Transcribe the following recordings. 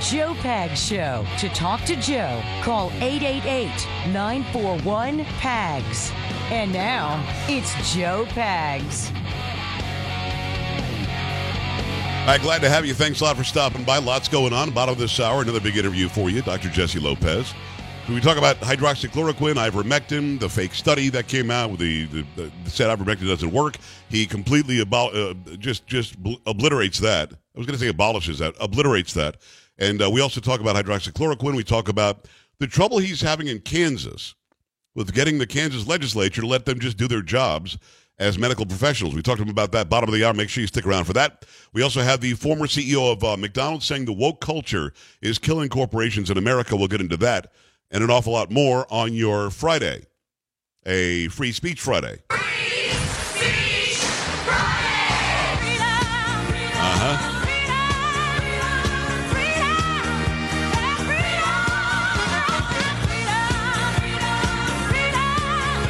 Joe Pags Show. To talk to Joe, call 888 941 PAGS. And now, it's Joe Pags. All right, glad to have you. Thanks a lot for stopping by. Lots going on. Bottom of this hour, another big interview for you, Dr. Jesse Lopez. We talk about hydroxychloroquine, ivermectin, the fake study that came out with the, the, the said ivermectin doesn't work. He completely abol- uh, just just bl- obliterates that. I was going to say abolishes that, obliterates that. And uh, we also talk about hydroxychloroquine. We talk about the trouble he's having in Kansas with getting the Kansas legislature to let them just do their jobs as medical professionals. We talked to him about that bottom of the hour. Make sure you stick around for that. We also have the former CEO of uh, McDonald's saying the woke culture is killing corporations in America. We'll get into that and an awful lot more on your Friday, a Free Speech Friday.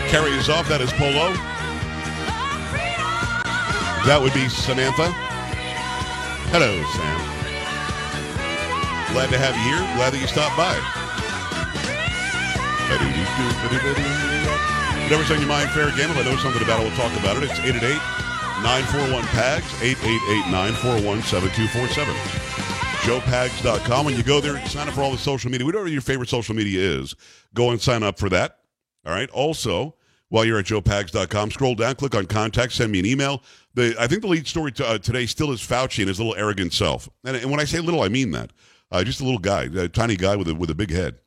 Carries off. That is Polo. That would be Samantha. Hello, Sam. Glad to have you here. Glad that you stopped by. Whatever's on your mind, fair game. If I know something about it, we'll talk about it. It's 888 941 PAGS, 888 941 7247. JoePags.com. When you go there, sign up for all the social media. Whatever your favorite social media is, go and sign up for that. All right. Also, while you're at joepags.com, scroll down, click on contact, send me an email. The, I think the lead story to, uh, today still is Fauci and his little arrogant self. And, and when I say little, I mean that. Uh, just a little guy, a tiny guy with a, with a big head.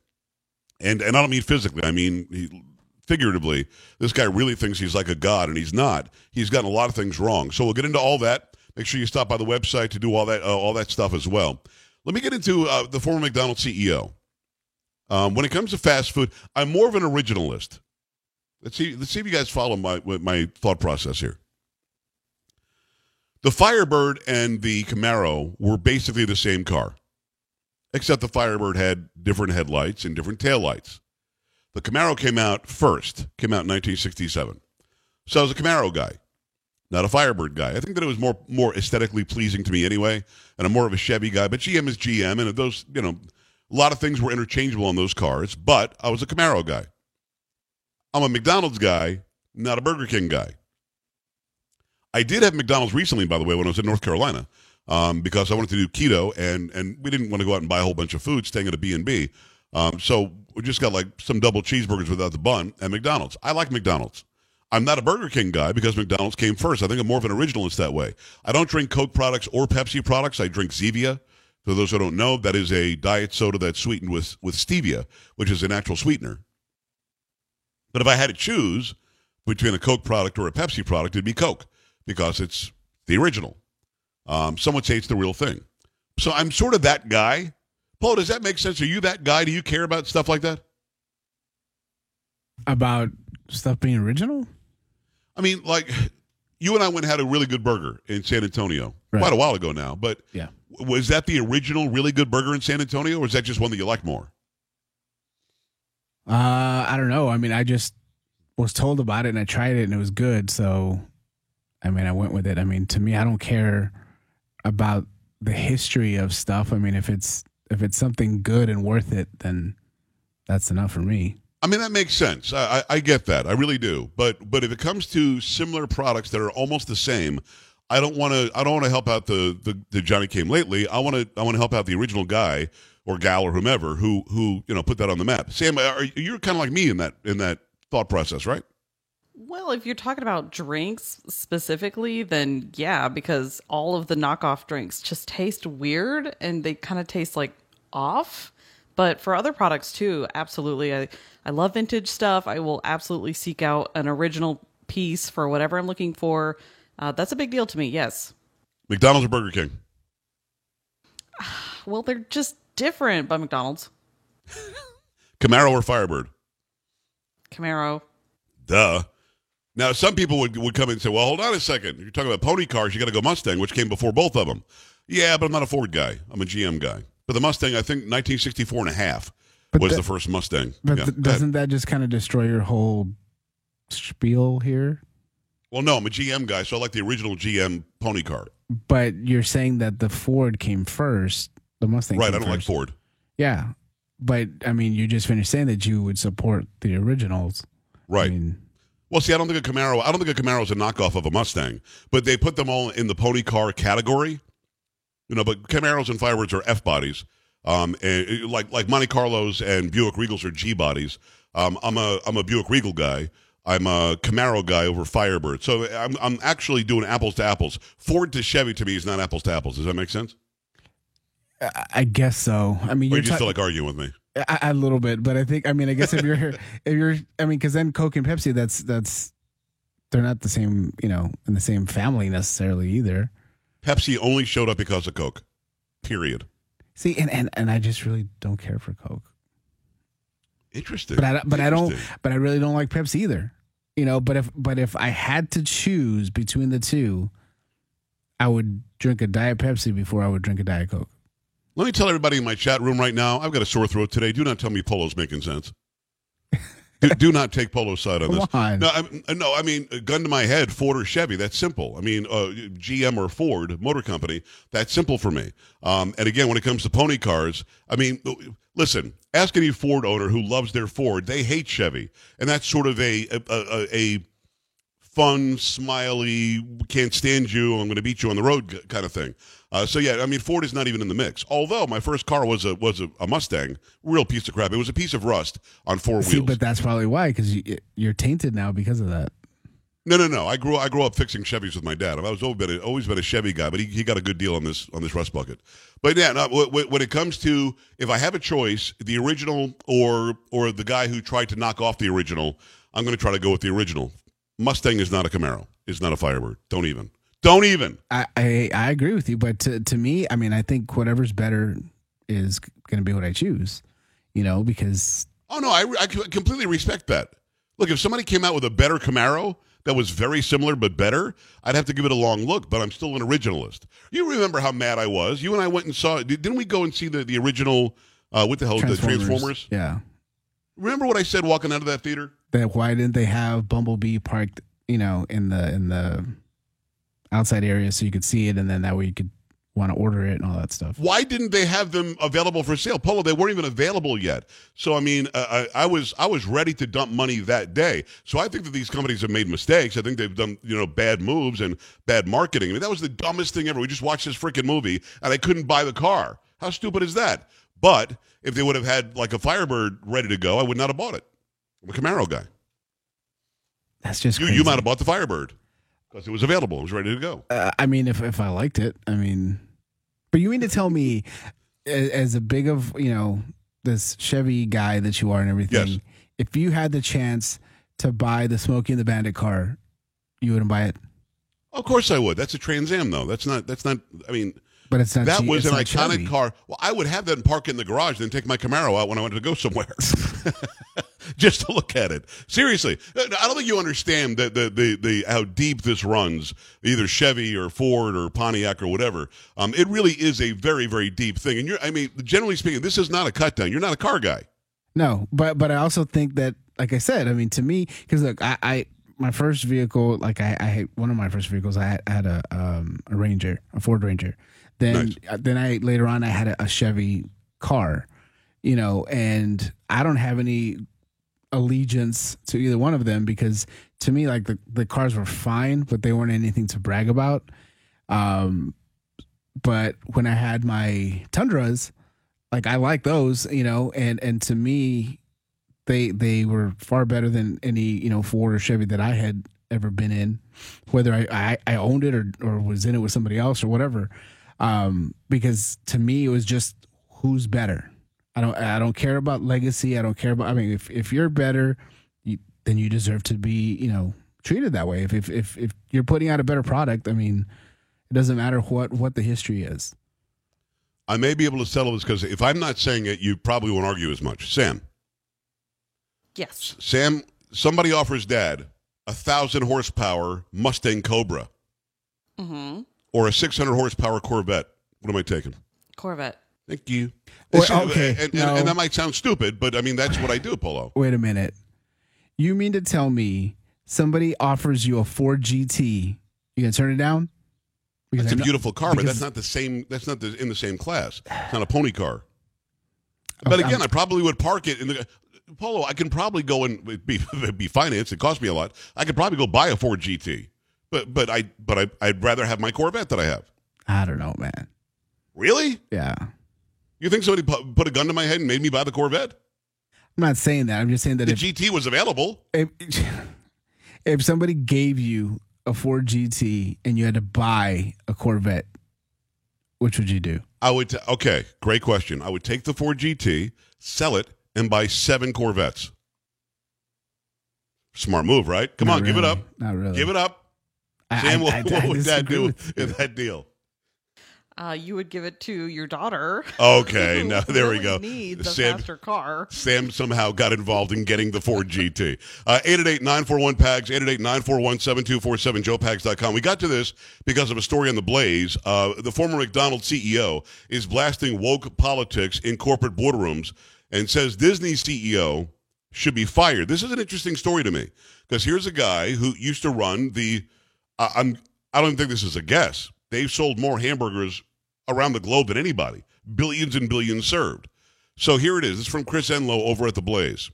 And, and I don't mean physically, I mean he, figuratively. This guy really thinks he's like a god, and he's not. He's gotten a lot of things wrong. So we'll get into all that. Make sure you stop by the website to do all that, uh, all that stuff as well. Let me get into uh, the former McDonald's CEO. Um, when it comes to fast food, I'm more of an originalist. Let's see. Let's see if you guys follow my my thought process here. The Firebird and the Camaro were basically the same car, except the Firebird had different headlights and different taillights. The Camaro came out first, came out in 1967. So I was a Camaro guy, not a Firebird guy. I think that it was more more aesthetically pleasing to me anyway, and I'm more of a Chevy guy. But GM is GM, and those you know, a lot of things were interchangeable on those cars. But I was a Camaro guy. I'm a McDonald's guy, not a Burger King guy. I did have McDonald's recently, by the way, when I was in North Carolina, um, because I wanted to do keto, and and we didn't want to go out and buy a whole bunch of food, staying at a B and B. Um, so we just got like some double cheeseburgers without the bun at McDonald's. I like McDonald's. I'm not a Burger King guy because McDonald's came first. I think I'm more of an originalist that way. I don't drink Coke products or Pepsi products. I drink Zevia. For those who don't know, that is a diet soda that's sweetened with with stevia, which is a natural sweetener. But if I had to choose between a Coke product or a Pepsi product, it'd be Coke because it's the original. Um, some would say it's the real thing. So I'm sort of that guy. Paul, does that make sense? Are you that guy? Do you care about stuff like that? About stuff being original? I mean, like you and I went and had a really good burger in San Antonio Right. quite a while ago now. But Yeah. was that the original really good burger in San Antonio, or is that just one that you like more? Uh, I don't know. I mean, I just was told about it and I tried it and it was good. So, I mean, I went with it. I mean, to me, I don't care about the history of stuff. I mean, if it's if it's something good and worth it, then that's enough for me. I mean, that makes sense. I, I, I get that. I really do. But but if it comes to similar products that are almost the same, I don't want to. I don't want to help out the, the the Johnny came lately. I want to. I want to help out the original guy or gal or whomever who who you know put that on the map. Sam, are, you're kind of like me in that in that thought process, right? Well, if you're talking about drinks specifically, then yeah, because all of the knockoff drinks just taste weird and they kind of taste like off. But for other products too, absolutely. I, I love vintage stuff. I will absolutely seek out an original piece for whatever I'm looking for. Uh, that's a big deal to me, yes. McDonald's or Burger King? Well, they're just different by McDonald's. Camaro or Firebird? Camaro. Duh. Now, some people would, would come in and say, well, hold on a second. You're talking about pony cars, you got to go Mustang, which came before both of them. Yeah, but I'm not a Ford guy. I'm a GM guy. But the Mustang, I think 1964 and a half But was that- the first Mustang. But Yeah, th- doesn't that just kind of destroy your whole spiel here? Well, no, I'm a GM guy, so I like the original GM pony car. But you're saying that the Ford came first The Mustang. right. I don't like. Ford. Yeah, but I mean, you just finished saying that you would support the originals. Right. I mean, Well, see, I don't think a Camaro. I don't think a Camaro is a knockoff of a Mustang, but they put them all in the pony car category. You know, but Camaros and Firebirds are F bodies, um, and uh, like like Monte Carlos and Buick Regals are G bodies. Um, I'm a I'm a Buick Regal guy. I'm a Camaro guy over Firebird. So I'm I'm actually doing apples to apples. Ford to Chevy to me is not apples to apples. Does that make sense? I, guess so. I mean, Or you're you just ta- feel like arguing with me? a, a little bit, but I think I mean, I guess if you're here if you're, I mean, because then Coke and Pepsi, that's that's they're not the same, you know, in the same family necessarily either. Pepsi only showed up because of Coke. Period. See, and and, and I just really don't care for Coke. Interesting. but I but I don't but I really don't like Pepsi either. You know, but if but if I had to choose between the two, I would drink a Diet Pepsi before I would drink a Diet Coke. Let me tell everybody in my chat room right now, I've got a sore throat today. Do not tell me Polo's making sense. do, do not take Polo's side on Come this. on. No, I, no, I mean, gun to my head, Ford or Chevy. That's simple. I mean, uh, GM or Ford Motor Company. That's simple for me. Um, and again, when it comes to pony cars, I mean, listen. Ask any Ford owner who loves their Ford. They hate Chevy, and that's sort of a a, a, a fun, smiley, can't stand you, I'm going to beat you on the road kind of thing. Uh, so yeah, I mean, Ford is not even in the mix. Although my first car was a was a, a Mustang, real piece of crap. It was a piece of rust on four See, wheels. but that's probably why because you, you're tainted now because of that. No, no, no. I grew I grew up fixing Chevys with my dad. I was always been a, always been a Chevy guy, but he, he got a good deal on this on this rust bucket. But yeah, no, wh- wh- when it comes to if I have a choice, the original or or the guy who tried to knock off the original, I'm going to try to go with the original. Mustang is not a Camaro. It's not a Firebird. Don't even. Don't even. I, I I agree with you, but to to me, I mean, I think whatever's better is going to be what I choose. You know, because Oh no, I, I completely respect that. Look, if somebody came out with a better Camaro that was very similar but better, I'd have to give it a long look. But I'm still an originalist. You remember how mad I was? You and I went and saw. Didn't we go and see the the original? Uh, what the hell? The Transformers. Yeah. Remember what I said walking out of that theater? that why didn't they have Bumblebee parked, you know, in the in the outside area so you could see it and then that way you could want to order it and all that stuff. Why didn't they have them available for sale? Polo, they weren't even available yet. So I mean, uh, I, I was I was ready to dump money that day. So I think that these companies have made mistakes. I think they've done you know bad moves and bad marketing. I mean, that was the dumbest thing ever. We just watched this freaking movie and I couldn't buy the car. How stupid is that? But if they would have had like a Firebird ready to go, I would not have bought it. I'm a Camaro guy. That's just You crazy. you might have bought the Firebird because it was available. It was ready to go. Uh, I mean, if if I liked it, I mean, but you mean to tell me, as, as a big of you know this Chevy guy that you are and everything, Yes. if you had the chance to buy the Smokey and the Bandit car, you wouldn't buy it. Of course I would. That's a Trans Am though. That's not. That's not. I mean. But it's not. That was an iconic car. Well, I would have that and park in the garage, then take my Camaro out when I wanted to go somewhere, just to look at it. Seriously, I don't think you understand the the the, the how deep this runs. Either Chevy or Ford or Pontiac or whatever. Um, it really is a very very deep thing. And you're, I mean, generally speaking, this is not a cut down. You're not a car guy. No, but but I also think that, like I said, I mean, to me, because look, I, I my first vehicle, like I, I had one of my first vehicles, I had, I had a um a Ranger, a Ford Ranger. Then Nice. uh, then I later on I had a, a Chevy car, you know, and I don't have any allegiance to either one of them because to me, like the the cars were fine, but they weren't anything to brag about. Um, but when I had my Tundras, like I like those, you know, and and to me, they they were far better than any you know Ford or Chevy that I had ever been in, whether I I, I owned it or or was in it with somebody else or whatever. Um, because to me, it was just who's better. I don't I don't care about legacy. I don't care about. I mean, if if you're better, you, then you deserve to be you know treated that way. If if if if you're putting out a better product, I mean, it doesn't matter what what the history is. I may be able to settle this because if I'm not saying it, you probably won't argue as much. Sam, Yes. Sam, somebody offers Dad a thousand horsepower Mustang Cobra Mm-hmm. Or a 600 horsepower Corvette. What am I taking? Corvette. Thank you. Well, It's- okay, and, and, no. and that might sound stupid, but I mean that's what I do, Polo. Wait a minute. You mean to tell me somebody offers you a Ford GT, you gonna turn it down? Because That's I a know- beautiful car, but that's not the same. That's not the, in the same class. It's not a pony car. But again, I probably would park it in the Polo. I can probably go and be be financed. It cost me a lot. I could probably go buy a Ford GT, but but I but I, I'd rather have my Corvette that I have. I don't know, man. Really? Yeah. You think somebody pu- put a gun to my head and made me buy the Corvette? I'm not saying that. I'm just saying that The if, GT was available. if if somebody gave you a Ford GT and you had to buy a Corvette, which would you do? I would. T- okay, great question. I would take the Ford GT, sell it, and buy seven Corvettes. Smart move, right? Come Not on, give it up. Not really. Give it up. I- Sam, I- what, I- what I would that do with in that deal? Uh, you would give it to your daughter. Okay, who now there we go. Needs a Sam- faster car. Sam somehow got involved in getting the Ford GT. Uh, 888-941-PAGS, 888-941-7247, joepags.com. We got to this because of a story on The Blaze. Uh, the former McDonald's CEO is blasting woke politics in corporate boardrooms and says Disney CEO should be fired. This is an interesting story to me because here's a guy who used to run the, uh, I'm, I don't think this is a guess. They've sold more hamburgers around the globe than anybody, billions and billions served. So here it is. It's from Chris Enloe over at The Blaze.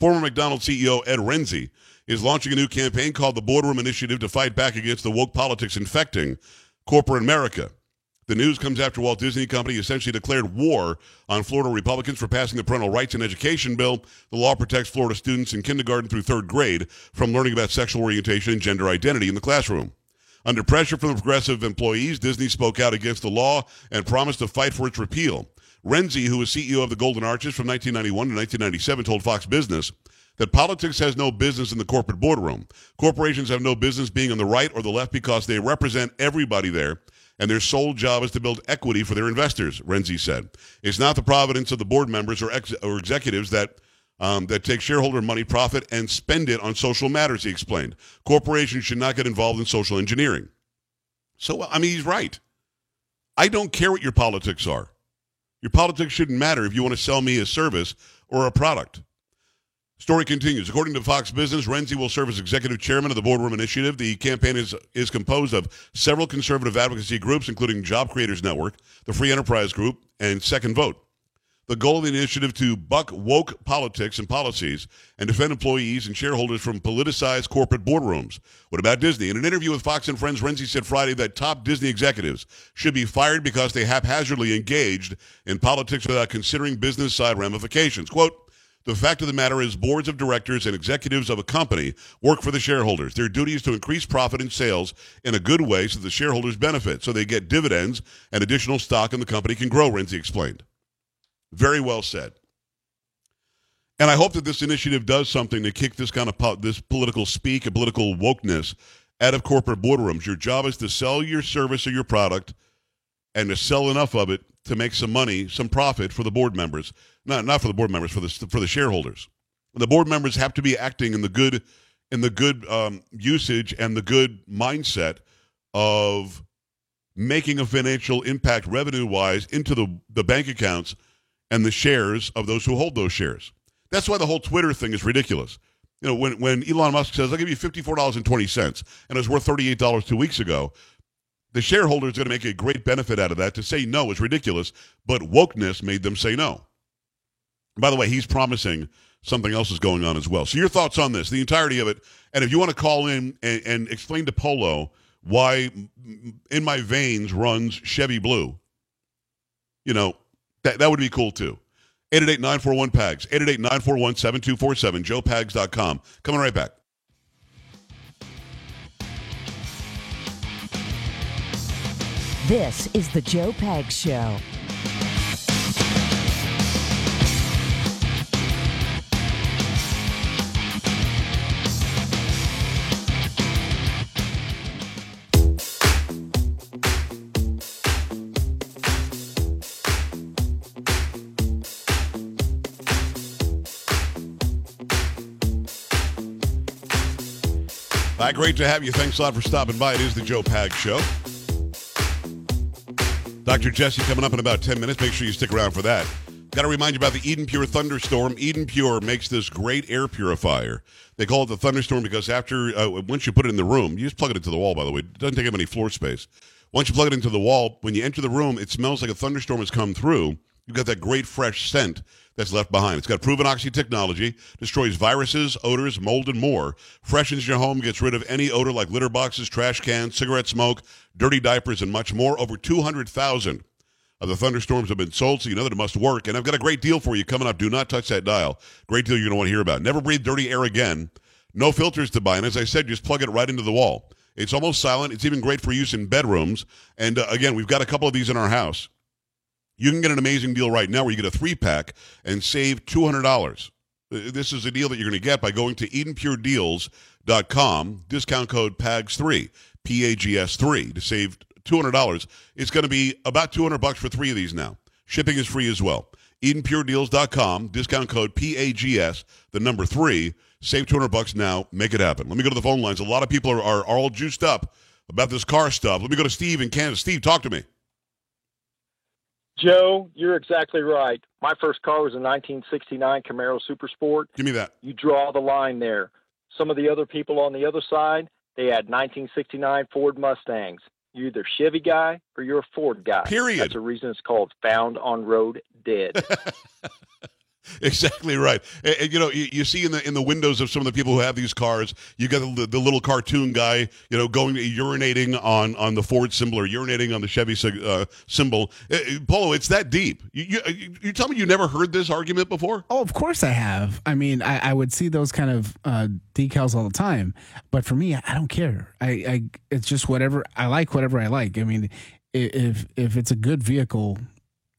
Former McDonald's CEO Ed Rensi is launching a new campaign called the Boardroom Initiative to fight back against the woke politics infecting corporate America. The news comes after Walt Disney Company essentially declared war on Florida Republicans for passing the Parental Rights in Education bill. The law protects Florida students in kindergarten through third grade from learning about sexual orientation and gender identity in the classroom. Under pressure from the progressive employees, Disney spoke out against the law and promised to fight for its repeal. Rensi, who was CEO of the Golden Arches from 1991 to 1997, told Fox Business that politics has no business in the corporate boardroom. Corporations have no business being on the right or the left because they represent everybody there, and their sole job is to build equity for their investors, Rensi said. It's not the providence of the board members or, ex- or executives that um, that take shareholder money, profit, and spend it on social matters, he explained. Corporations should not get involved in social engineering. So, I mean, he's right. I don't care what your politics are. Your politics shouldn't matter if you want to sell me a service or a product. Story continues. According to Fox Business, Rensi will serve as executive chairman of the Boardroom Initiative. The campaign is, is composed of several conservative advocacy groups, including Job Creators Network, the Free Enterprise Group, and Second Vote. The goal of the initiative to buck woke politics and policies and defend employees and shareholders from politicized corporate boardrooms. What about Disney? In an interview with Fox and Friends, Rensi said Friday that top Disney executives should be fired because they haphazardly engaged in politics without considering business side ramifications. Quote, the fact of the matter is, boards of directors and executives of a company work for the shareholders. Their duty is to increase profit and sales in a good way so the shareholders benefit, so they get dividends and additional stock and the company can grow, Rensi explained. Very well said. And I hope that this initiative does something to kick this kind of po- this political speak and political wokeness out of corporate boardrooms. Your job is to sell your service or your product and to sell enough of it to make some money, some profit for the board members. Not not for the board members, for the for the shareholders. The board members have to be acting in the good in the good um, usage and the good mindset of making a financial impact revenue wise into the, the bank accounts and the shares of those who hold those shares. That's why the whole Twitter thing is ridiculous. You know, when, when Elon Musk says, I'll give you $54.20, and it was worth $38 two weeks ago, the shareholder is going to make a great benefit out of that. To say no is ridiculous, but wokeness made them say no. By the way, he's promising something else is going on as well. So your thoughts on this, the entirety of it, and if you want to call in and, and explain to Polo why in my veins runs Chevy Blue, you know, that, that would be cool too. 888-941-PAGS, 888-941-7247, joepags.com. Coming right back. This is the Joe Pag Show. Hi, great to have you. Thanks a lot for stopping by. It is the Joe Pag Show. Dr. Jesse coming up in about 10 minutes. Make sure you stick around for that. Got to remind you about the Eden Pure Thunderstorm. Eden Pure makes this great air purifier. They call it the Thunderstorm because after, uh, once you put it in the room, you just plug it into the wall, by the way. It doesn't take up any floor space. Once you plug it into the wall, when you enter the room, it smells like a thunderstorm has come through. You've got that great fresh scent that's left behind. It's got proven oxy technology, destroys viruses, odors, mold, and more. Freshens your home, gets rid of any odor like litter boxes, trash cans, cigarette smoke, dirty diapers, and much more. Over 200,000 of the thunderstorms have been sold, so you know that it must work. And I've got a great deal for you coming up. Do not touch that dial. Great deal you're going to want to hear about. Never breathe dirty air again. No filters to buy. And as I said, just plug it right into the wall. It's almost silent. It's even great for use in bedrooms. And uh, again, we've got a couple of these in our house. You can get an amazing deal right now where you get a three pack and save $200. Uh, This is a deal that you're going to get by going to EdenPureDeals.com, discount code PAGS3, P A G S 3, to save $200. It's going to be about 200 bucks for three of these now. Shipping is free as well. EdenPureDeals.com, discount code PAGS, the number three. Save 200 bucks now. Make it happen. Let me go to the phone lines. A lot of people are, are, are all juiced up about this car stuff. Let me go to Steve in Kansas. Steve, talk to me. Joe, you're exactly right. My first car was a 1969 Camaro Super Sport. Give me that. You draw the line there. Some of the other people on the other side, they had 1969 Ford Mustangs. You're either Chevy guy or you're a Ford guy. Period. That's the reason it's called Found on Road Dead. Exactly right. And, and, you know, you, you see in the in the windows of some of the people who have these cars, you got the, the little cartoon guy, you know, going urinating on on the Ford symbol or urinating on the Chevy uh, symbol. Uh, Polo, it's that deep. You, you you tell me you never heard this argument before? Oh, of course I have. I mean, I, I would see those kind of uh, decals all the time, but for me, I don't care. I, I it's just whatever I like, whatever I like. I mean, if if it's a good vehicle,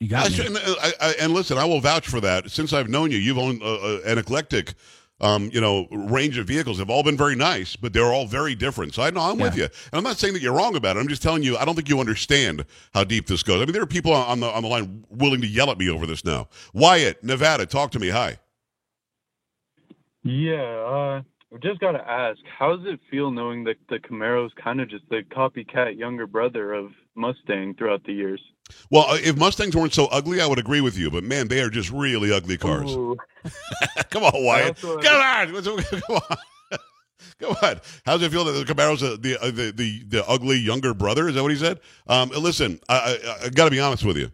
you got I me. and, uh, I, I, and listen, I will vouch for that. Since I've known you, you've owned uh, uh, an eclectic, um, you know, range of vehicles. They've all been very nice, but they're all very different. So I know I'm with you, and I'm not saying that you're wrong about it. I'm just telling you, I don't think you understand how deep this goes. I mean, there are people on the on the line willing to yell at me over this now. Wyatt, Nevada, talk to me. Hi. Yeah, uh, I just got to ask, how does it feel knowing that the Camaro's kind of just the copycat younger brother of Mustang throughout the years? Well, uh, if Mustangs weren't so ugly, I would agree with you. But man, they are just really ugly cars. Come on, Wyatt. Come on. Come on. Come on. How does it feel that the Camaro's a, the, uh, the the the ugly younger brother? Is that what he said? Um, listen, I, I, I got to be honest with you.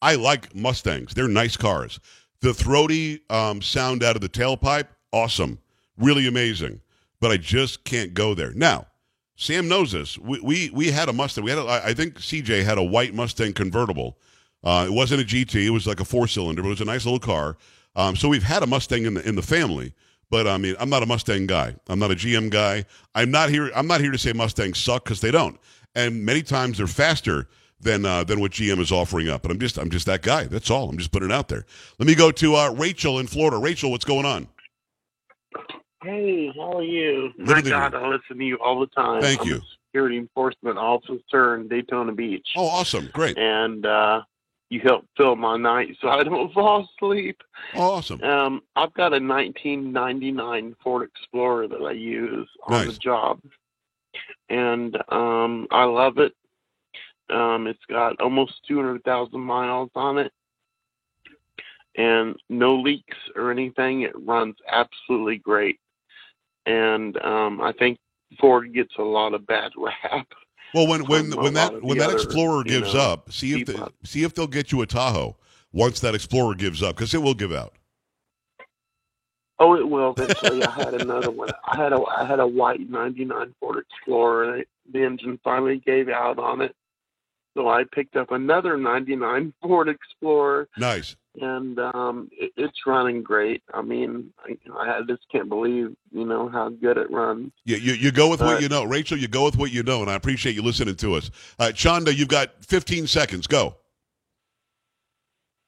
I like Mustangs. They're nice cars. The throaty um, sound out of the tailpipe, awesome, really amazing. But I just can't go there now. Sam knows this. We we, we had a Mustang. We had a, I think CJ had a white Mustang convertible. Uh, it wasn't a GT. It was like a four cylinder, but it was a nice little car. Um, so we've had a Mustang in the in the family. But I mean, I'm not a Mustang guy. I'm not a GM guy. I'm not here. I'm not here to say Mustangs suck because they don't. And many times they're faster than uh, than what GM is offering up. But I'm just I'm just that guy. That's all. I'm just putting it out there. Let me go to uh, Rachel in Florida. Rachel, what's going on? Hey, how are you? My God, I listen to you all the time. Thank I'm you. a security enforcement officer in Daytona Beach. Oh, awesome, great, And uh, you help fill my night so I don't fall asleep. awesome. Um, I've got a 1999 Ford Explorer that I use on Nice. the job. And um, I love it. Um, it's got almost 200,000 miles on it. And no leaks or anything. It runs absolutely great. And um, I think Ford gets a lot of bad rap. Well, when when when that when that other, Explorer you gives know, up, see if people. the, see if they'll get you a Tahoe once that Explorer gives up because it will give out. Oh, it will eventually. I had another one. I had a I had a white '99 Ford Explorer, and it, the engine finally gave out on it. So I picked up another '99 Ford Explorer, Nice. and um, it, it's running great. I mean, I, I just can't believe you know how good it runs. Yeah, you, you go with what you know, Rachel. You go with what you know, and I appreciate you listening to us. Uh, Chanda, you've got 15 seconds. Go.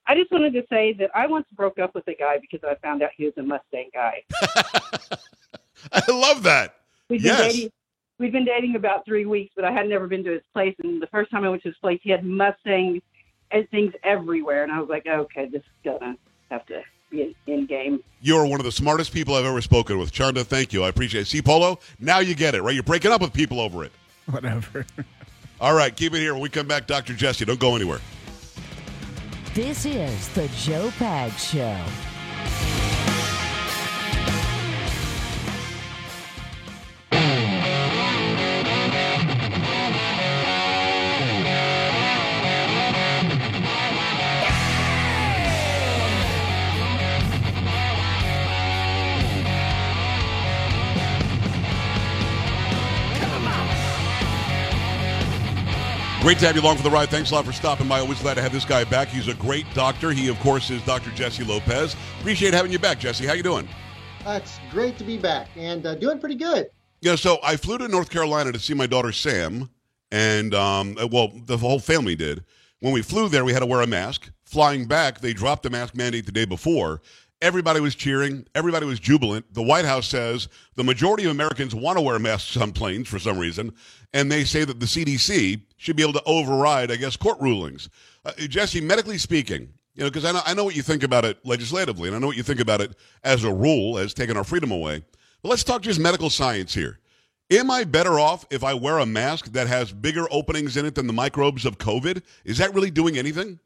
I just wanted to say that I once broke up with a guy because I found out he was a Mustang guy. I love that. We'd been Yes. dating. We'd been dating about three weeks, but I had never been to his place. And the first time I went to his place, he had Mustangs and things everywhere, and I was like, okay, this is gonna have to be in, in game. You are one of the smartest people I've ever spoken with. Chanda, thank you. I appreciate it. See, Polo, now you get it, right? You're breaking up with people over it. Whatever. All right, keep it here. When we come back, Dr. Jesse, don't go anywhere. This is the Joe Pag Show. Great to have you along for the ride. Thanks a lot for stopping by. Always glad to have this guy back. He's a great doctor. He, of course, is Dr. Jesse Lopez. Appreciate having you back, Jesse. How you doing? Uh, it's great to be back and uh, doing pretty good. Yeah, so I flew to North Carolina to see my daughter Sam, and um, uh, well, the whole family did. When we flew there, we had to wear a mask. Flying back, they dropped the mask mandate the day before. Everybody was cheering. Everybody was jubilant. The White House says the majority of Americans want to wear masks on planes for some reason, and they say that the CDC should be able to override, I guess, court rulings. Uh, Jesse, medically speaking, you know, because I know, I know what you think about it legislatively, and I know what you think about it as a rule, as taking our freedom away. But let's talk just medical science here. Am I better off if I wear a mask that has bigger openings in it than the microbes of COVID? Is that really doing anything?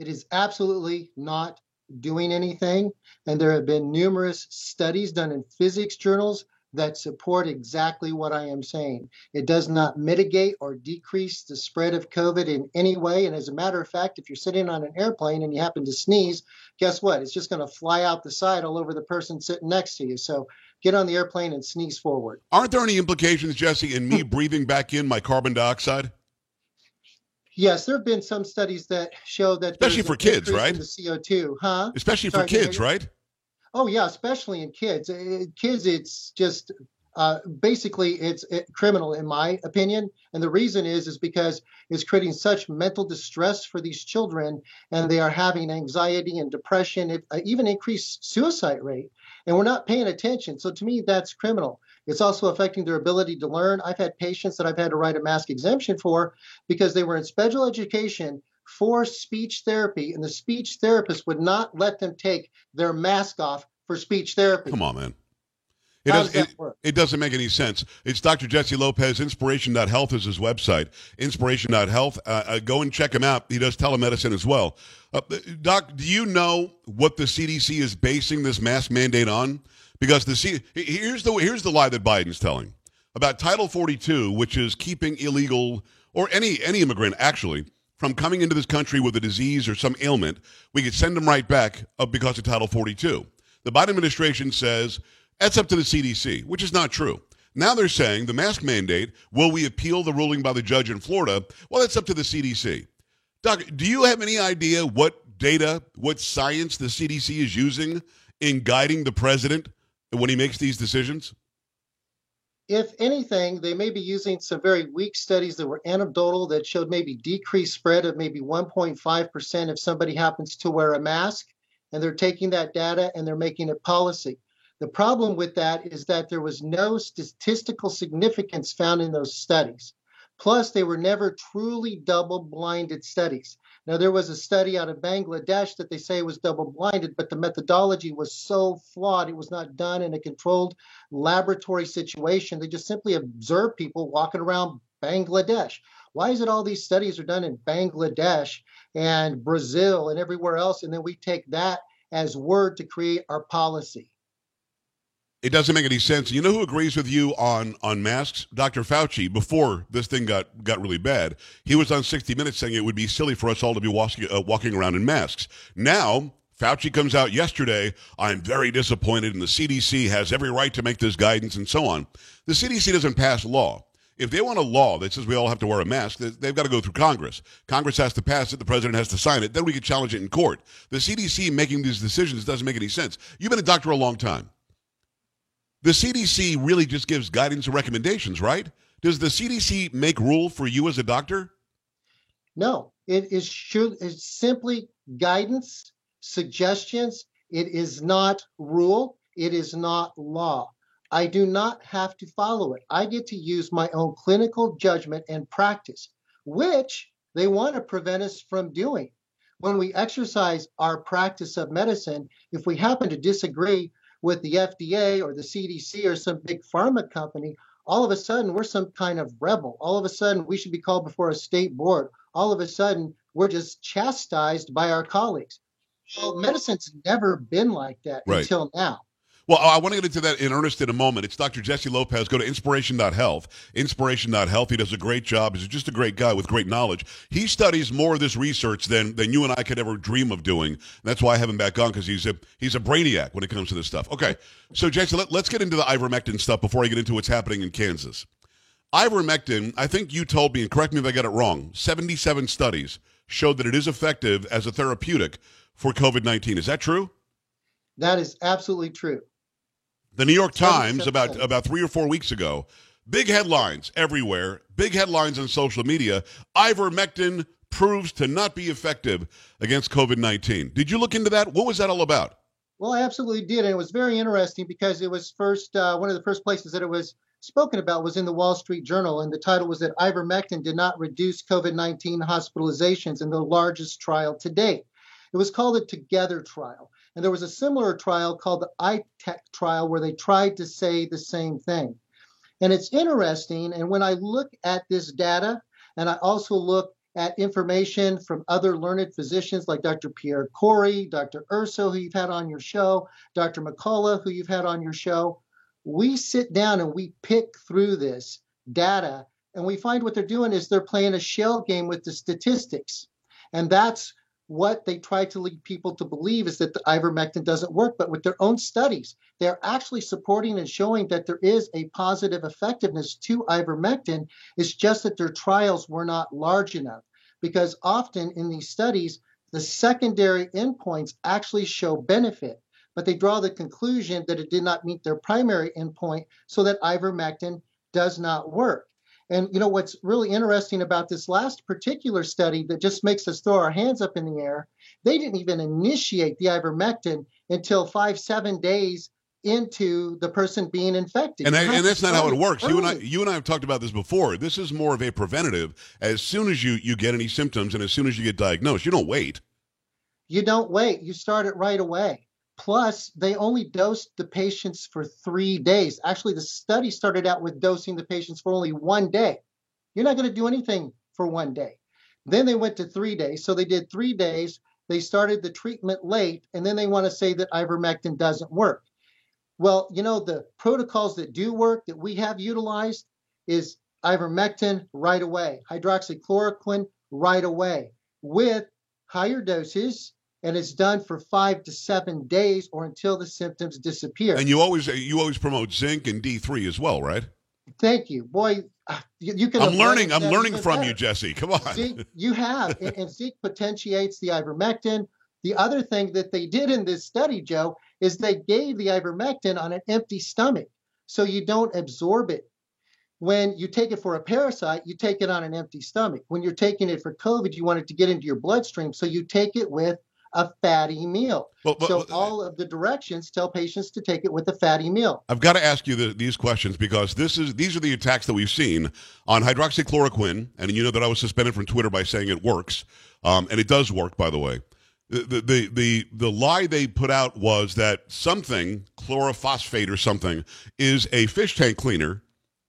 It is absolutely not doing anything. And there have been numerous studies done in physics journals that support exactly what I am saying. It does not mitigate or decrease the spread of COVID in any way. And as a matter of fact, if you're sitting on an airplane and you happen to sneeze, guess what? It's just going to fly out the side all over the person sitting next to you. So get on the airplane and sneeze forward. Aren't there any implications, Jesse, in me hmm. breathing back in my carbon dioxide? Yes, there have been some studies that show that Especially for kids, right? The CO2, huh? Especially for Sorry, I kids, right? Oh yeah, especially in kids. Kids, it's just uh, basically it's uh, criminal in my opinion, and the reason is is because it's creating such mental distress for these children, and they are having anxiety and depression, it, uh, even increased suicide rate, and we're not paying attention. So to me, that's criminal. It's also affecting their ability to learn. I've had patients that I've had to write a mask exemption for because they were in special education for speech therapy, and the speech therapist would not let them take their mask off for speech therapy. Come on, man. It, does, does it, it doesn't make any sense. It's Dr. Jesse Lopez. Inspiration.health is his website. Inspiration.health. Uh, uh, go and check him out. He does telemedicine as well. Uh, Doc, do you know what the CDC is basing this mask mandate on? Because the here's the here's the lie that Biden's telling about Title 42, which is keeping illegal or any any immigrant actually from coming into this country with a disease or some ailment. We could send them right back uh, because of Title 42. The Biden administration says that's up to the CDC, which is not true. Now they're saying the mask mandate, will we appeal the ruling by the judge in Florida? Well, that's up to the CDC. Doc, do you have any idea what data, what science the CDC is using in guiding the president when he makes these decisions? If anything, they may be using some very weak studies that were anecdotal that showed maybe decreased spread of maybe 1.5% if somebody happens to wear a mask, and they're taking that data and they're making it policy. The problem with that is that there was no statistical significance found in those studies. Plus, they were never truly double blinded studies. Now, there was a study out of Bangladesh that they say was double blinded, but the methodology was so flawed. It was not done in a controlled laboratory situation. They just simply observed people walking around Bangladesh. Why is it all these studies are done in Bangladesh and Brazil and everywhere else, and then we take that as word to create our policy? It doesn't make any sense. You know who agrees with you on on masks? Dr. Fauci. Before this thing got got really bad, he was on 60 Minutes saying it would be silly for us all to be walking uh, walking around in masks. Now. Fauci comes out yesterday. I'm very disappointed, and the CDC has every right to make this guidance and so on. The CDC doesn't pass law. If they want a law that says we all have to wear a mask, they- they've got to go through Congress. Congress has to pass it. The president has to sign it. Then we can challenge it in court. The CDC making these decisions doesn't make any sense. You've been a doctor a long time. The CDC really just gives guidance and recommendations, right? Does the CDC make rule for you as a doctor? No, it is should it's simply guidance, suggestions. It is not rule. It is not law. I do not have to follow it. I get to use my own clinical judgment and practice, which they want to prevent us from doing. When we exercise our practice of medicine, if we happen to disagree with the FDA or the CDC or some big pharma company, all of a sudden we're some kind of rebel. All of a sudden we should be called before a state board. All of a sudden we're just chastised by our colleagues. Well, medicine's never been like that Right. until now. Well, I want to get into that in earnest in a moment. It's Dr. Jesse Lopez. Go to inspiration.health. Inspiration.health. He does a great job. He's just a great guy with great knowledge. He studies more of this research than, than you and I could ever dream of doing. And that's why I have him back on because he's a he's a brainiac when it comes to this stuff. Okay, so Jesse, let, let's get into the ivermectin stuff before I get into what's happening in Kansas. Ivermectin, I think you told me, and correct me if I got it wrong, 77 studies showed that it is effective as a therapeutic for COVID 19. Is that true? That is absolutely true. The New York Times, about, about three or four weeks ago, big headlines everywhere, big headlines on social media. Ivermectin proves to not be effective against COVID 19. Did you look into that? What was that all about? Well, I absolutely did, and it was very interesting because it was first uh, one of the first places that it was spoken about was in the Wall Street Journal, and the title was that ivermectin did not reduce COVID-19 hospitalizations in the largest trial to date. It was called the Together trial, and there was a similar trial called the ITEC trial where they tried to say the same thing. And it's interesting, and when I look at this data, and I also look at information from other learned physicians like Dr. Pierre Kory, Dr. Urso, who you've had on your show, Dr. McCullough, who you've had on your show. We sit down and we pick through this data, and we find what they're doing is they're playing a shell game with the statistics. And that's what they try to lead people to believe is that the ivermectin doesn't work. But with their own studies, they're actually supporting and showing that there is a positive effectiveness to ivermectin. It's just that their trials were not large enough because often in these studies, the secondary endpoints actually show benefit, but they draw the conclusion that it did not meet their primary endpoint, so that ivermectin does not work. And you know what's really interesting about this last particular study that just makes us throw our hands up in the air? They didn't even initiate the ivermectin until five, seven days into the person being infected. And, I, and that's not how it works. You and I, oh. you and I have talked about this before. This is more of a preventative. As soon as you, you get any symptoms and as soon as you get diagnosed, you don't wait. You don't wait, you start it right away. Plus, they only dosed the patients for three days. Actually, the study started out with dosing the patients for only one day. You're not going to do anything for one day. Then they went to three days. So they did three days. They started the treatment late, and then they want to say that ivermectin doesn't work. Well, you know, the protocols that do work that we have utilized is ivermectin right away, hydroxychloroquine right away with higher doses, and it's done for five to seven days or until the symptoms disappear. And you always you always promote zinc and D3 as well, right? Thank you, boy. ah, You, you could I'm learning. I'm learning from better. you, Jesse. Come on. Zinc, you have, and, and zinc potentiates the ivermectin. The other thing that they did in this study, Joe, is they gave the ivermectin on an empty stomach, so you don't absorb it. When you take it for a parasite, you take it on an empty stomach. When you're taking it for COVID, you want it to get into your bloodstream, so you take it with a fatty meal. Well, but- so but- all of the directions tell patients to take it with a fatty meal. I've got to ask you the, these questions because this is these are the attacks that we've seen on hydroxychloroquine, and you know that I was suspended from Twitter by saying it works, um, and it does work, by the way. The, the the the the lie they put out was that something chlorophosphate or something is a fish tank cleaner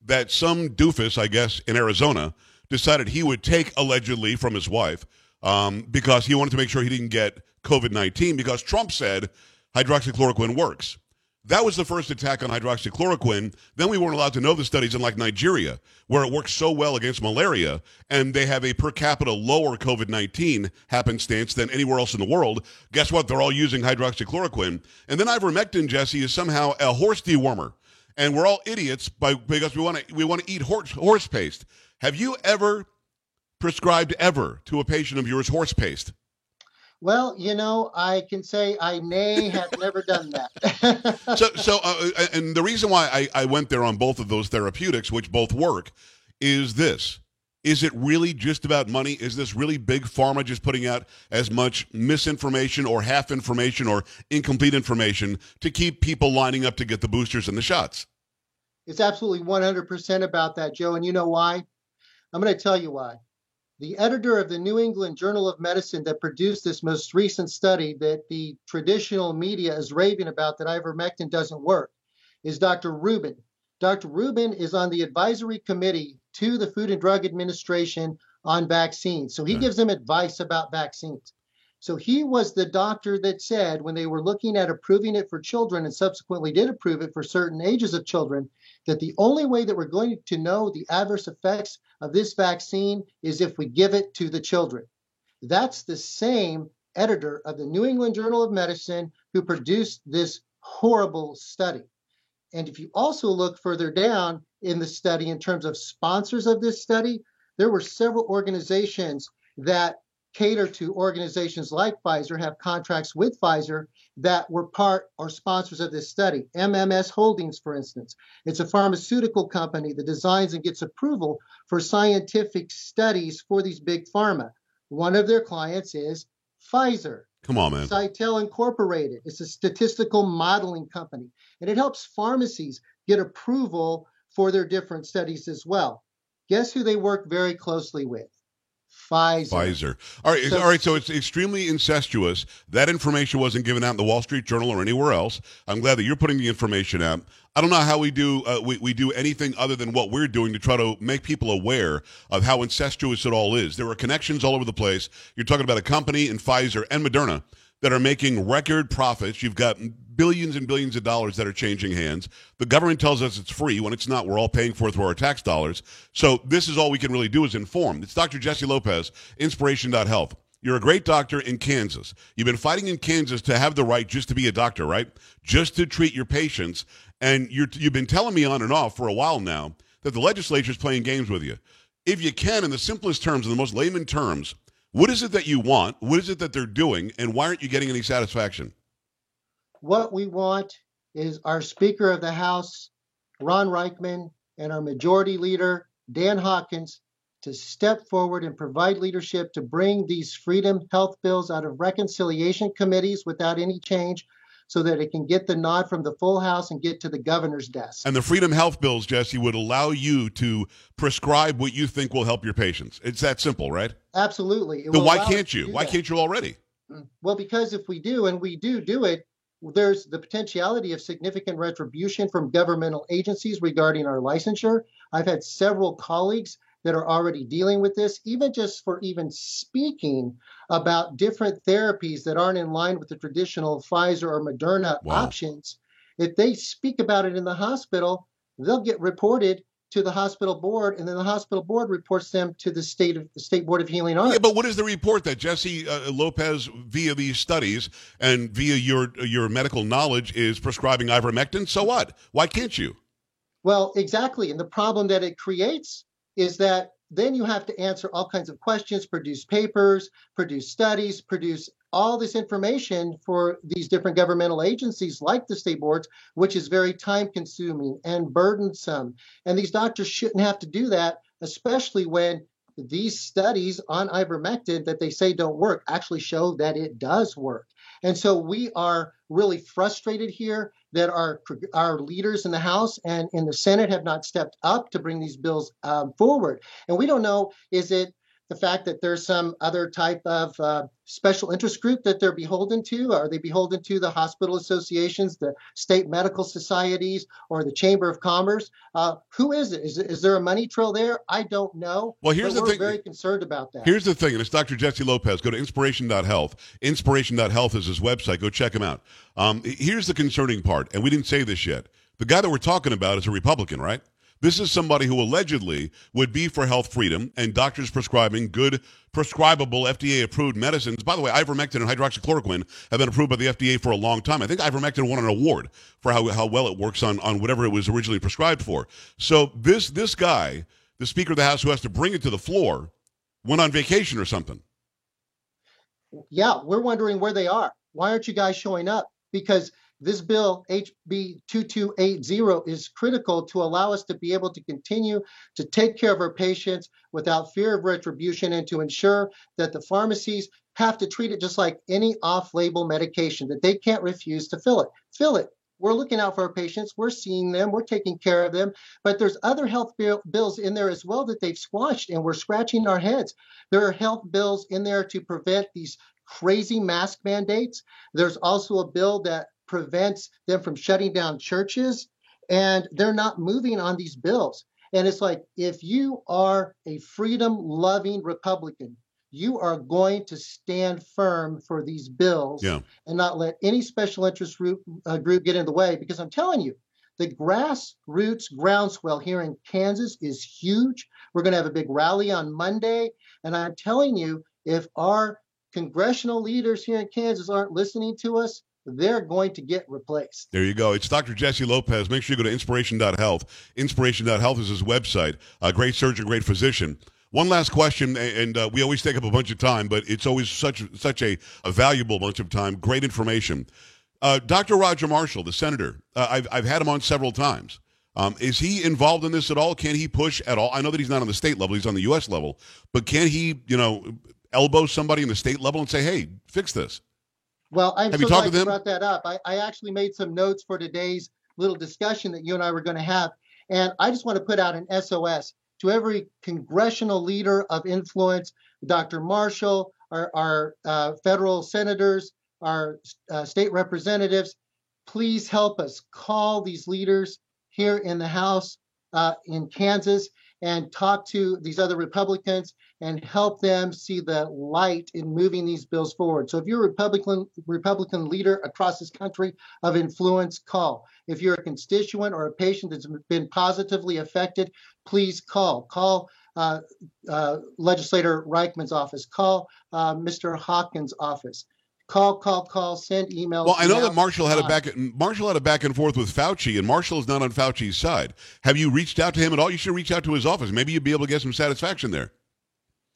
that some doofus, I guess, in Arizona decided he would take allegedly from his wife um, because he wanted to make sure he didn't get COVID 19 because Trump said hydroxychloroquine works. That was the first attack on hydroxychloroquine. Then we weren't allowed to know the studies in like Nigeria, where it works so well against malaria, and they have a per capita lower COVID 19 happenstance than anywhere else in the world. Guess what? They're all using hydroxychloroquine. And then ivermectin, Jesse, is somehow a horse dewormer. And we're all idiots by, because we want to we want to eat horse, horse paste. Have you ever prescribed ever to a patient of yours horse paste? Well, you know, I can say I may have never done that. so, so, uh, and the reason why I, I went there on both of those therapeutics, which both work, is this: is it really just about money? Is this really big pharma just putting out as much misinformation or half information or incomplete information to keep people lining up to get the boosters and the shots? It's absolutely 100% about that, Joe. And you know why? I'm going to tell you why. The editor of the New England Journal of Medicine that produced this most recent study that the traditional media is raving about that ivermectin doesn't work is Dr. Rubin. Dr. Rubin is on the advisory committee to the Food and Drug Administration on vaccines. So he hmm. gives them advice about vaccines. So he was the doctor that said when they were looking at approving it for children and subsequently did approve it for certain ages of children, that the only way that we're going to know the adverse effects of this vaccine is if we give it to the children. That's the same editor of the New England Journal of Medicine who produced this horrible study. And if you also look further down in the study in terms of sponsors of this study, there were several organizations that cater to organizations like Pfizer, have contracts with Pfizer that were part or sponsors of this study. MMS Holdings, for instance, it's a pharmaceutical company that designs and gets approval for scientific studies for these big pharma. One of their clients is Pfizer. Come on, man. Cytel Incorporated. It's a statistical modeling company, and it helps pharmacies get approval for their different studies as well. Guess who they work very closely with? Pfizer. Pfizer. All right, So- all right. So it's extremely incestuous. That information wasn't given out in the Wall Street Journal or anywhere else. I'm glad that you're putting the information out. I don't know how we do uh, we, we do anything other than what we're doing to try to make people aware of how incestuous it all is. There are connections all over the place. You're talking about a company in Pfizer and Moderna that are making record profits. You've got billions and billions of dollars that are changing hands. The government tells us it's free when it's not. We're all paying for it through our tax dollars. So this is all we can really do is inform. It's Dr. Jesse Lopez, Inspiration.health. You're a great doctor in Kansas. You've been fighting in Kansas to have the right just to be a doctor, right? Just to treat your patients. And you're, you've been telling me on and off for a while now that the legislature is playing games with you. If you can, in the simplest terms, in the most layman terms, what is it that you want? What is it that they're doing? And why aren't you getting any satisfaction? What we want is our Speaker of the House, Ron Ryckman, and our Majority Leader, Dan Hawkins, to step forward and provide leadership to bring these freedom health bills out of reconciliation committees without any change so that it can get the nod from the full House and get to the governor's desk. And the Freedom Health bills, Jesse, would allow you to prescribe what you think will help your patients. It's that simple, right? Absolutely. It why can't you? Why that. can't you already? Mm. Well, because if we do, and we do do it, there's the potentiality of significant retribution from governmental agencies regarding our licensure. I've had several colleagues that are already dealing with this, even just for even speaking about different therapies that aren't in line with the traditional Pfizer or Moderna Wow. options. If they speak about it in the hospital, they'll get reported to the hospital board, and then the hospital board reports them to the state of the state board of healing arts. Yeah, but what is the report that Jesse uh, Lopez, via these studies and via your your medical knowledge, is prescribing ivermectin? So what? Why can't you? Well, exactly. And the problem that it creates is that then you have to answer all kinds of questions, produce papers, produce studies, produce all this information for these different governmental agencies like the state boards, which is very time consuming and burdensome. And these doctors shouldn't have to do that, especially when these studies on ivermectin that they say don't work actually show that it does work. And so we are really frustrated here that our our leaders in the House and in the Senate have not stepped up to bring these bills um, forward. And we don't know is it the fact that there's some other type of uh, special interest group that they're beholden to? Are they beholden to the hospital associations, the state medical societies, or the Chamber of Commerce? Uh, who is it? Is, is there a money trail there? I don't know. Well, here's the we're thing- very concerned about that. Here's the thing, and it's Dr. Jesse Lopez. Go to inspiration.health. Inspiration.health is his website. Go check him out. Um, here's the concerning part, and we didn't say this yet. The guy that we're talking about is a Republican, right? This is somebody who allegedly would be for health freedom and doctors prescribing good, prescribable, FDA approved medicines. By the way, ivermectin and hydroxychloroquine have been approved by the FDA for a long time. I think ivermectin won an award for how, how well it works on, on whatever it was originally prescribed for. So this this guy, the Speaker of the House who has to bring it to the floor, went on vacation or something. yeah, we're wondering where they are. Why aren't you guys showing up? Because this bill, HB 2280, is critical to allow us to be able to continue to take care of our patients without fear of retribution and to ensure that the pharmacies have to treat it just like any off label medication, that they can't refuse to fill it. Fill it. We're looking out for our patients. We're seeing them. We're taking care of them. But there's other health bill, bills in there as well that they've squashed, and we're scratching our heads. There are health bills in there to prevent these crazy mask mandates. There's also a bill that prevents them from shutting down churches, and they're not moving on these bills. And it's like, if you are a freedom loving Republican, you are going to stand firm for these bills Yeah. and not let any special interest group, uh, group get in the way. Because I'm telling you, the grassroots groundswell here in Kansas is huge. We're going to have a big rally on Monday. And I'm telling you, if our congressional leaders here in Kansas aren't listening to us, they're going to get replaced. There you go. It's Dr. Jesse Lopez. Make sure you go to inspiration.health. Inspiration.health is his website. A great surgeon, great physician. One last question, and uh, we always take up a bunch of time, but it's always such such a, a valuable bunch of time. Great information. Uh, Dr. Roger Marshall, the senator, uh, I've, I've had him on several times. Um, is he involved in this at all? Can he push at all? I know that he's not on the state level; he's on the U.S. level. But can he, you know, elbow somebody in the state level and say, "Hey, fix this"? Well, I'm Have so you talked glad to you them? brought that up. I, I actually made some notes for today's little discussion that you and I were going to have. And I just want to put out an SOS to every congressional leader of influence, Dr. Marshall, our, our uh, federal senators, our uh, state representatives. Please help us call these leaders here in the House uh, in Kansas and talk to these other Republicans and help them see the light in moving these bills forward. So if you're a Republican Republican leader across this country of influence, call. If you're a constituent or a patient that's been positively affected, please call. Call uh, uh, Legislator Ryckman's office. Call uh, Mr. Hawkins' office. Call, call, call. Send emails. Well, I know now. that Marshall had a back Marshall had a back and forth with Fauci, and Marshall is not on Fauci's side. Have you reached out to him at all? You should reach out to his office. Maybe you'd be able to get some satisfaction there.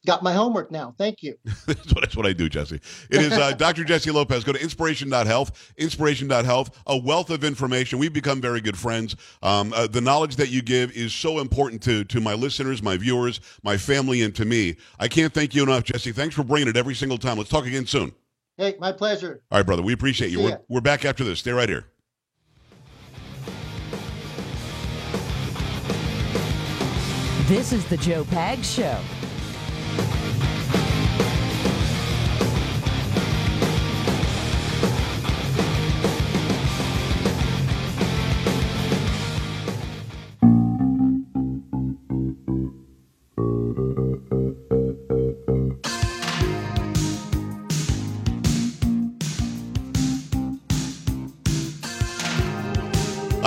Got my homework now. Thank you. that's, what, that's what I do, Jesse. It is uh, Dr. Jesse Lopez. Go to inspiration.health, inspiration.health, a wealth of information. We've become very good friends. Um, uh, the knowledge that you give is so important to, to my listeners, my viewers, my family, and to me. I can't thank you enough, Jesse. Thanks for bringing it every single time. Let's talk again soon. Hey, my pleasure. All right, brother. We appreciate you. We're, we're back after this. Stay right here. This is the Joe Pag Show.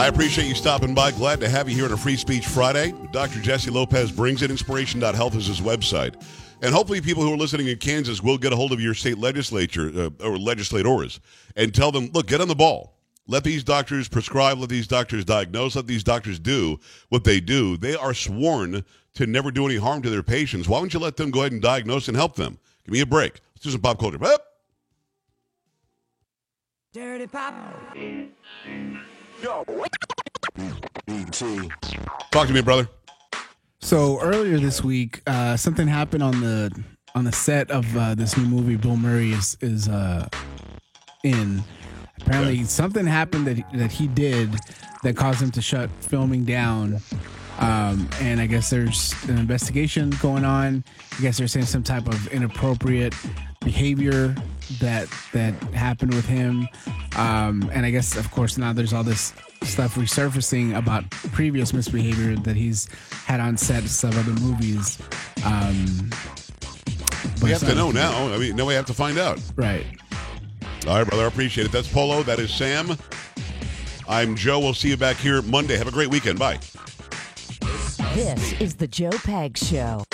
I appreciate you stopping by. Glad to have you here on a Free Speech Friday. Dr. Jesse Lopez brings it. Inspiration.health is his website. And hopefully, people who are listening in Kansas will get a hold of your state legislature uh, or legislators and tell them, look, get on the ball. Let these doctors prescribe, let these doctors diagnose, let these doctors do what they do. They are sworn to never do any harm to their patients. Why wouldn't you let them go ahead and diagnose and help them? Give me a break. Let's do some pop culture. Dirty Pop. Talk to me, brother. So earlier this week, uh, something happened on the on the set of uh, this new movie Bill Murray is is uh, in. Apparently, something happened that that he did that caused him to shut filming down. Um, and I guess there's an investigation going on. I guess they're saying some type of inappropriate behavior that that happened with him. Um, and I guess, of course, now there's all this stuff resurfacing about previous misbehavior that he's had on sets of other movies. Um, but We it's have to not- know now. I mean, now we have to find out. Right. All right, brother. I appreciate it. That's Polo. That is Sam. I'm Joe. We'll see you back here Monday. Have a great weekend. Bye. This is the Joe Pag Show.